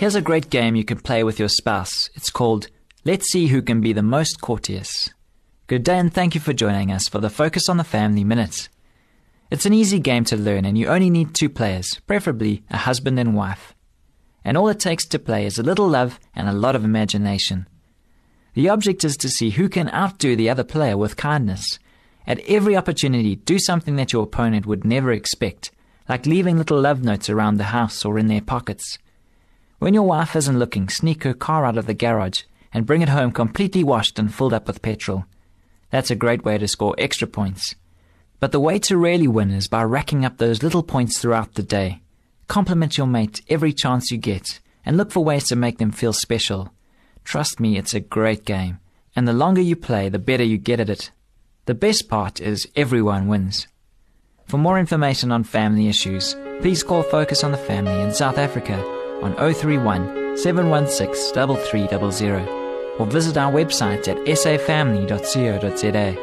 Here's a great game you can play with your spouse. It's called Let's See Who Can Be the Most Courteous. Good day and thank you for joining us for the Focus on the Family Minute. It's an easy game to learn and you only need two players, preferably a husband and wife. And all it takes to play is a little love and a lot of imagination. The object is to see who can outdo the other player with kindness. At every opportunity, do something that your opponent would never expect, like leaving little love notes around the house or in their pockets. When your wife isn't looking, sneak her car out of the garage and bring it home completely washed and filled up with petrol. That's a great way to score extra points. But the way to really win is by racking up those little points throughout the day. Compliment your mate every chance you get and look for ways to make them feel special. Trust me, it's a great game. And the longer you play, the better you get at it. The best part is everyone wins. For more information on family issues, please call Focus on the Family in South Africa on 031 716 3300 or visit our website at safamily.co.za.